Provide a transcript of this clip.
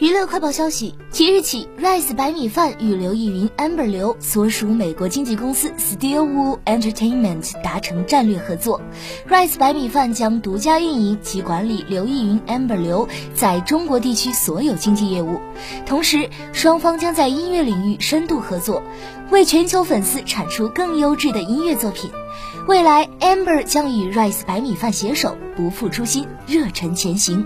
娱乐快报消息：即日起，Rise 白米饭与刘逸云 Amber 刘所属美国经纪公司 Steel Wool Entertainment 达成战略合作。Rise 白米饭将独家运营及管理刘逸云 Amber 刘在中国地区所有经纪业务，同时双方将在音乐领域深度合作，为全球粉丝产出更优质的音乐作品。未来 Amber 将与 Rise 白米饭携手，不负初心，热忱前行。